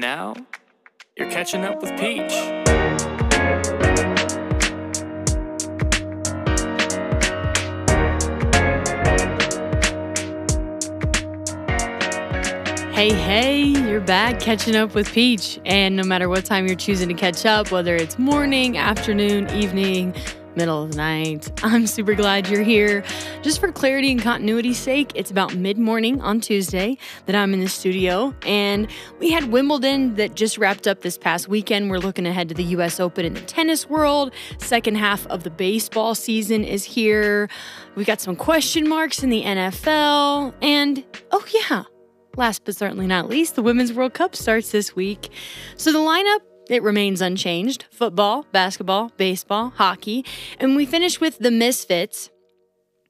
And now, you're catching up with Peach. Hey, hey, you're back catching up with Peach. And no matter what time you're choosing to catch up, whether it's morning, afternoon, evening, middle of the night, I'm super glad you're here. Just for clarity and continuity's sake, it's about mid morning on Tuesday that I'm in the studio. And we had Wimbledon that just wrapped up this past weekend. We're looking ahead to the US Open in the tennis world. Second half of the baseball season is here. We got some question marks in the NFL. And oh, yeah. Last but certainly not least, the Women's World Cup starts this week. So the lineup, it remains unchanged football, basketball, baseball, hockey. And we finish with the Misfits.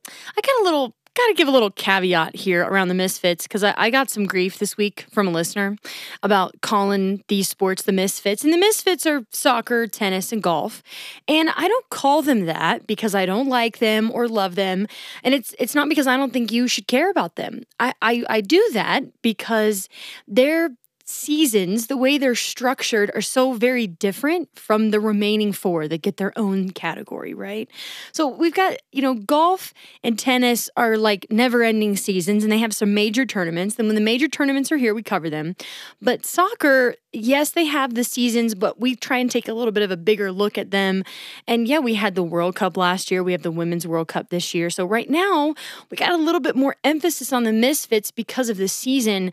I got a little got to give a little caveat here around the misfits because I, I, got some grief this week from a listener about calling these sports the misfits. And the misfits are soccer, tennis, and golf. And I don't call them that because I don't like them or love them. And it's it's not because I don't think you should care about them. I, I, I do that because they're seasons, the way they're structured, are so very different from the remaining four that get their own category, right? So we've got, you know, golf and tennis are like never ending seasons and they have some major tournaments. Then when the major tournaments are here, we cover them. But soccer, yes, they have the seasons, but we try and take a little bit of a bigger look at them. And yeah, we had the World Cup last year, we have the Women's World Cup this year. So right now, we got a little bit more emphasis on the misfits because of the season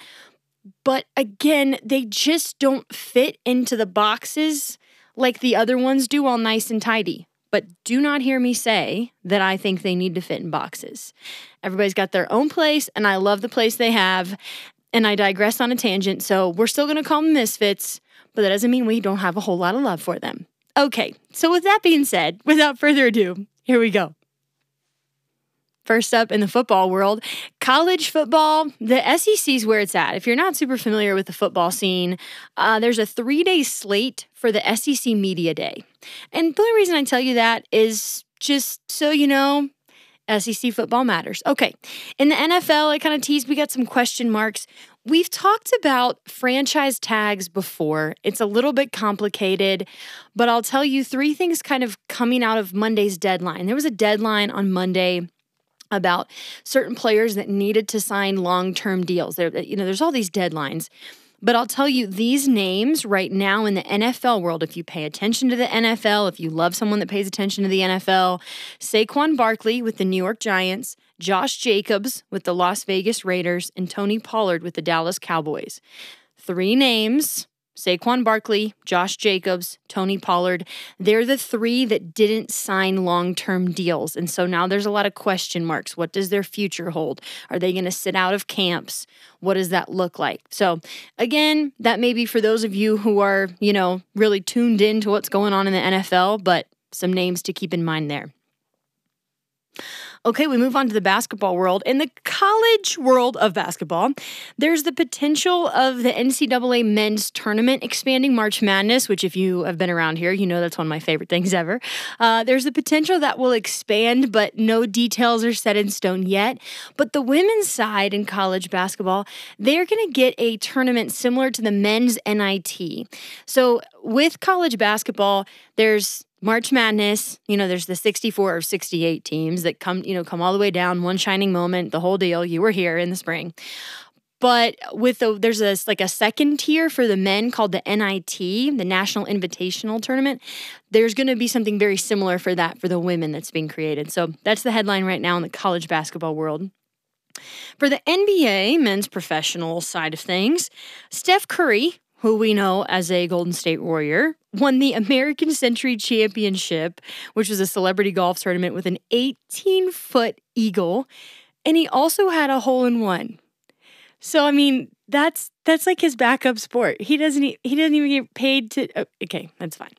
but again, they just don't fit into the boxes like the other ones do, all nice and tidy. But do not hear me say that I think they need to fit in boxes. Everybody's got their own place, and I love the place they have. And I digress on a tangent, so we're still gonna call them misfits, but that doesn't mean we don't have a whole lot of love for them. Okay, so with that being said, without further ado, here we go. First up in the football world, college football, the SEC is where it's at. If you're not super familiar with the football scene, uh, there's a three day slate for the SEC Media Day. And the only reason I tell you that is just so you know SEC football matters. Okay. In the NFL, I kind of teased we got some question marks. We've talked about franchise tags before. It's a little bit complicated, but I'll tell you three things kind of coming out of Monday's deadline. There was a deadline on Monday about certain players that needed to sign long-term deals. There, you know, there's all these deadlines. But I'll tell you, these names right now in the NFL world, if you pay attention to the NFL, if you love someone that pays attention to the NFL, Saquon Barkley with the New York Giants, Josh Jacobs with the Las Vegas Raiders, and Tony Pollard with the Dallas Cowboys. Three names Saquon Barkley, Josh Jacobs, Tony Pollard, they're the three that didn't sign long term deals. And so now there's a lot of question marks. What does their future hold? Are they going to sit out of camps? What does that look like? So, again, that may be for those of you who are, you know, really tuned in to what's going on in the NFL, but some names to keep in mind there. Okay, we move on to the basketball world. In the college world of basketball, there's the potential of the NCAA men's tournament expanding March Madness, which, if you have been around here, you know that's one of my favorite things ever. Uh, there's the potential that will expand, but no details are set in stone yet. But the women's side in college basketball, they're going to get a tournament similar to the men's NIT. So with college basketball, there's March Madness, you know, there's the 64 or 68 teams that come, you know, come all the way down, one shining moment, the whole deal. You were here in the spring. But with the there's a like a second tier for the men called the NIT, the National Invitational Tournament. There's going to be something very similar for that for the women that's being created. So that's the headline right now in the college basketball world. For the NBA men's professional side of things, Steph Curry who we know as a Golden State Warrior, won the American Century Championship, which was a celebrity golf tournament with an 18 foot eagle. And he also had a hole in one. So, I mean, that's that's like his backup sport. He doesn't he doesn't even get paid to oh, okay, that's fine.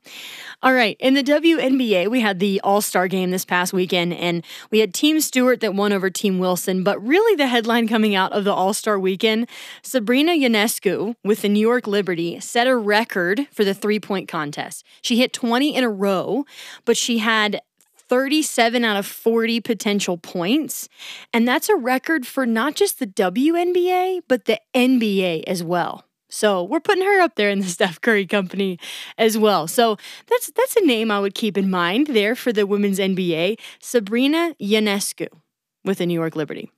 All right, in the WNBA, we had the All-Star game this past weekend and we had Team Stewart that won over Team Wilson, but really the headline coming out of the All-Star weekend, Sabrina Ionescu with the New York Liberty set a record for the three-point contest. She hit 20 in a row, but she had 37 out of 40 potential points. And that's a record for not just the WNBA, but the NBA as well. So we're putting her up there in the Steph Curry company as well. So that's that's a name I would keep in mind there for the women's NBA, Sabrina Ionescu with the New York Liberty.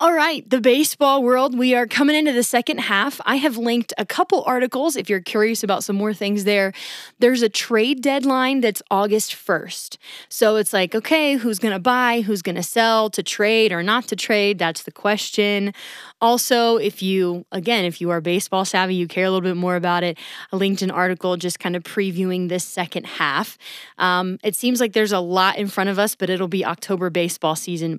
All right, the baseball world, we are coming into the second half. I have linked a couple articles if you're curious about some more things there. There's a trade deadline that's August 1st. So it's like, okay, who's going to buy, who's going to sell, to trade or not to trade? That's the question. Also, if you, again, if you are baseball savvy, you care a little bit more about it, I linked an article just kind of previewing this second half. Um, it seems like there's a lot in front of us, but it'll be October baseball season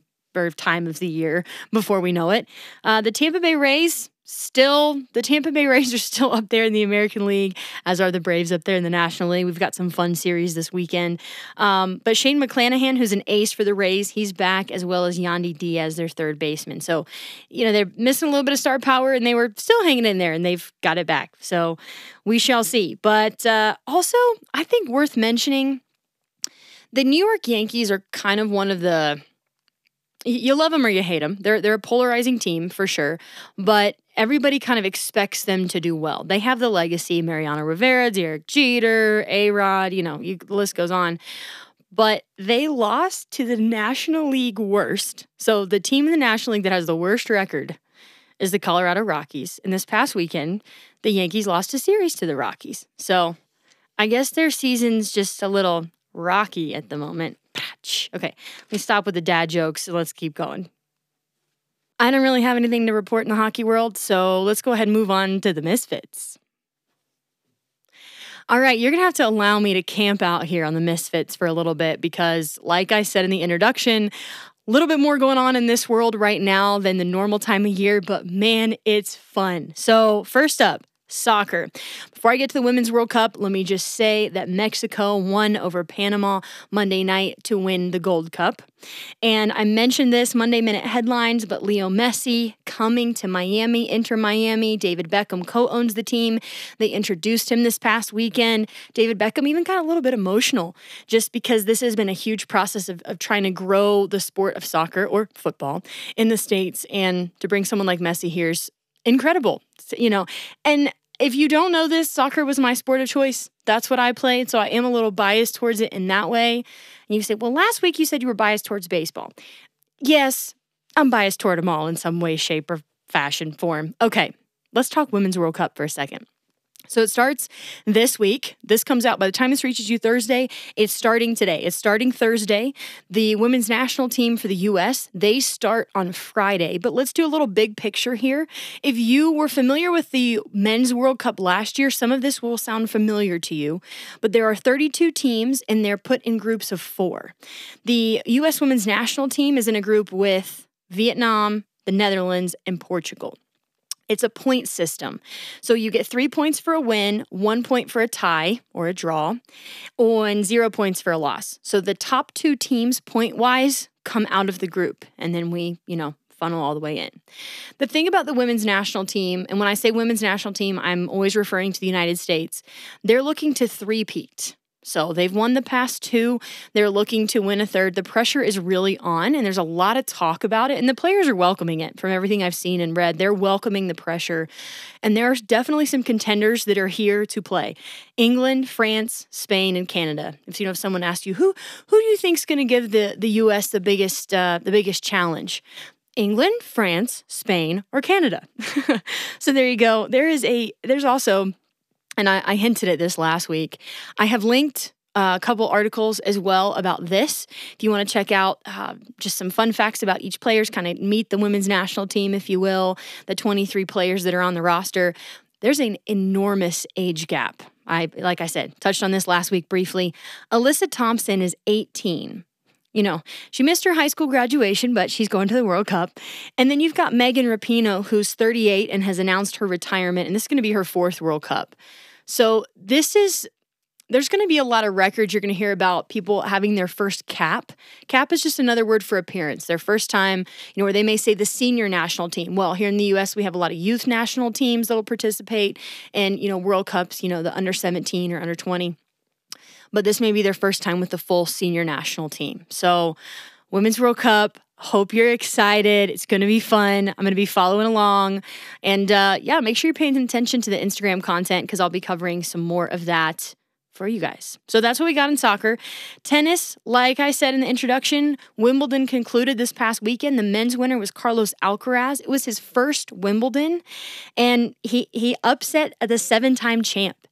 time of the year before we know it. Uh, the Tampa Bay Rays still the Tampa Bay Rays are still up there in the American League, as are the Braves up there in the National League. We've got some fun series this weekend. Um, but Shane McClanahan, who's an ace for the Rays, he's back, as well as Yandy Diaz, their third baseman. So, you know, they're missing a little bit of star power, and they were still hanging in there, and they've got it back. So we shall see. But uh, also, I think worth mentioning. The New York Yankees are kind of one of the you love them or you hate them. They're they're a polarizing team for sure, but everybody kind of expects them to do well. They have the legacy: Mariano Rivera, Derek Jeter, A Rod. You know, you, the list goes on. But they lost to the National League worst. So the team in the National League that has the worst record is the Colorado Rockies. And this past weekend, the Yankees lost a series to the Rockies. So I guess their season's just a little rocky at the moment. Okay, let me stop with the dad jokes and let's keep going. I don't really have anything to report in the hockey world, so let's go ahead and move on to the Misfits. All right, you're going to have to allow me to camp out here on the Misfits for a little bit because, like I said in the introduction, a little bit more going on in this world right now than the normal time of year, but man, it's fun. So, first up, soccer. Before I get to the Women's World Cup, let me just say that Mexico won over Panama Monday night to win the Gold Cup. And I mentioned this Monday Minute headlines, but Leo Messi coming to Miami, Inter Miami. David Beckham co owns the team. They introduced him this past weekend. David Beckham even got a little bit emotional just because this has been a huge process of, of trying to grow the sport of soccer or football in the States. And to bring someone like Messi here is incredible you know and if you don't know this, soccer was my sport of choice. That's what I played. So I am a little biased towards it in that way. And you say, well, last week you said you were biased towards baseball. Yes, I'm biased toward them all in some way, shape, or fashion, form. Okay, let's talk Women's World Cup for a second. So it starts this week. This comes out by the time this reaches you Thursday. It's starting today. It's starting Thursday. The women's national team for the US, they start on Friday. But let's do a little big picture here. If you were familiar with the Men's World Cup last year, some of this will sound familiar to you. But there are 32 teams and they're put in groups of 4. The US women's national team is in a group with Vietnam, the Netherlands, and Portugal. It's a point system. So you get three points for a win, one point for a tie or a draw, and zero points for a loss. So the top two teams, point wise, come out of the group. And then we, you know, funnel all the way in. The thing about the women's national team, and when I say women's national team, I'm always referring to the United States, they're looking to three-peat. So they've won the past two. They're looking to win a third. The pressure is really on, and there's a lot of talk about it. And the players are welcoming it from everything I've seen and read. They're welcoming the pressure. And there are definitely some contenders that are here to play England, France, Spain, and Canada. If you know, if someone asked you, who who do you think is going to give the, the US the biggest uh, the biggest challenge? England, France, Spain, or Canada. so there you go. There is a there's also and I, I hinted at this last week. I have linked a couple articles as well about this. If you want to check out uh, just some fun facts about each players, kind of meet the women's national team, if you will, the 23 players that are on the roster. There's an enormous age gap. I, like I said, touched on this last week briefly. Alyssa Thompson is 18. You know, she missed her high school graduation, but she's going to the World Cup. And then you've got Megan Rapinoe, who's 38 and has announced her retirement, and this is going to be her fourth World Cup. So this is there's going to be a lot of records you're going to hear about people having their first cap. Cap is just another word for appearance. Their first time, you know, where they may say the senior national team. Well, here in the US, we have a lot of youth national teams that'll participate and, you know, World Cups, you know, the under 17 or under 20. But this may be their first time with the full senior national team. So, Women's World Cup, Hope you're excited. It's going to be fun. I'm going to be following along. And uh, yeah, make sure you're paying attention to the Instagram content because I'll be covering some more of that for you guys. So that's what we got in soccer. Tennis, like I said in the introduction, Wimbledon concluded this past weekend. The men's winner was Carlos Alcaraz. It was his first Wimbledon, and he he upset the seven-time champ.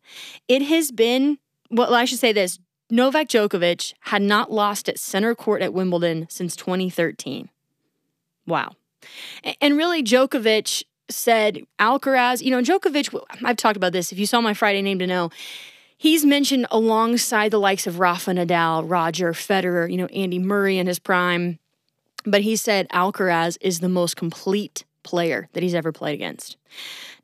It has been well, I should say this. Novak Djokovic had not lost at center court at Wimbledon since 2013. Wow. And really, Djokovic said Alcaraz, you know, Djokovic, I've talked about this. If you saw my Friday name to know, he's mentioned alongside the likes of Rafa Nadal, Roger, Federer, you know, Andy Murray in his prime. But he said Alcaraz is the most complete player that he's ever played against.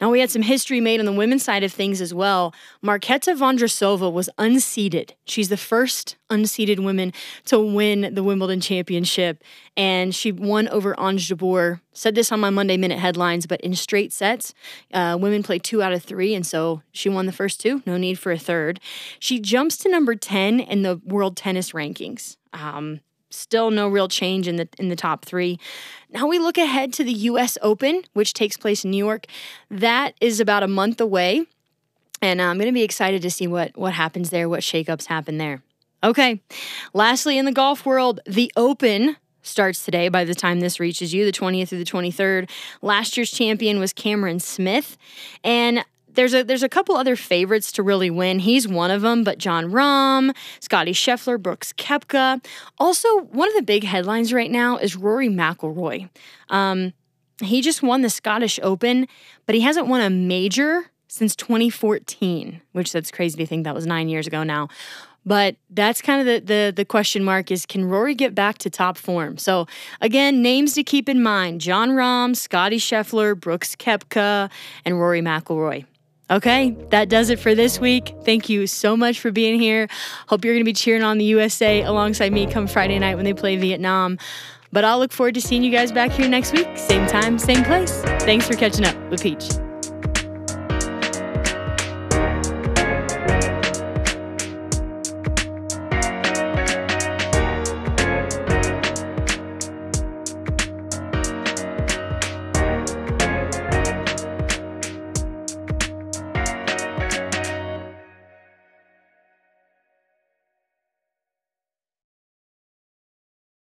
Now, we had some history made on the women's side of things as well. Marketa Vondrousova was unseeded. She's the first unseeded woman to win the Wimbledon championship, and she won over Ons Jabeur. Said this on my Monday Minute headlines, but in straight sets, uh, women played two out of three, and so she won the first two. No need for a third. She jumps to number 10 in the world tennis rankings. Um, still no real change in the in the top 3. Now we look ahead to the US Open, which takes place in New York. That is about a month away. And I'm going to be excited to see what what happens there, what shakeups happen there. Okay. Lastly, in the golf world, the Open starts today by the time this reaches you, the 20th through the 23rd. Last year's champion was Cameron Smith. And there's a there's a couple other favorites to really win. He's one of them, but Jon Rahm, Scottie Scheffler, Brooks Koepka. Also, one of the big headlines right now is Rory McIlroy. Um, he just won the Scottish Open, but he hasn't won a major since 2014, which that's crazy to think that was nine years ago now. But that's kind of the, the the question mark is can Rory get back to top form? So again, names to keep in mind: Jon Rahm, Scottie Scheffler, Brooks Koepka, and Rory McIlroy. Okay, that does it for this week. Thank you so much for being here. Hope you're going to be cheering on the USA alongside me come Friday night when they play Vietnam. But I'll look forward to seeing you guys back here next week, same time, same place. Thanks for catching up with Peach.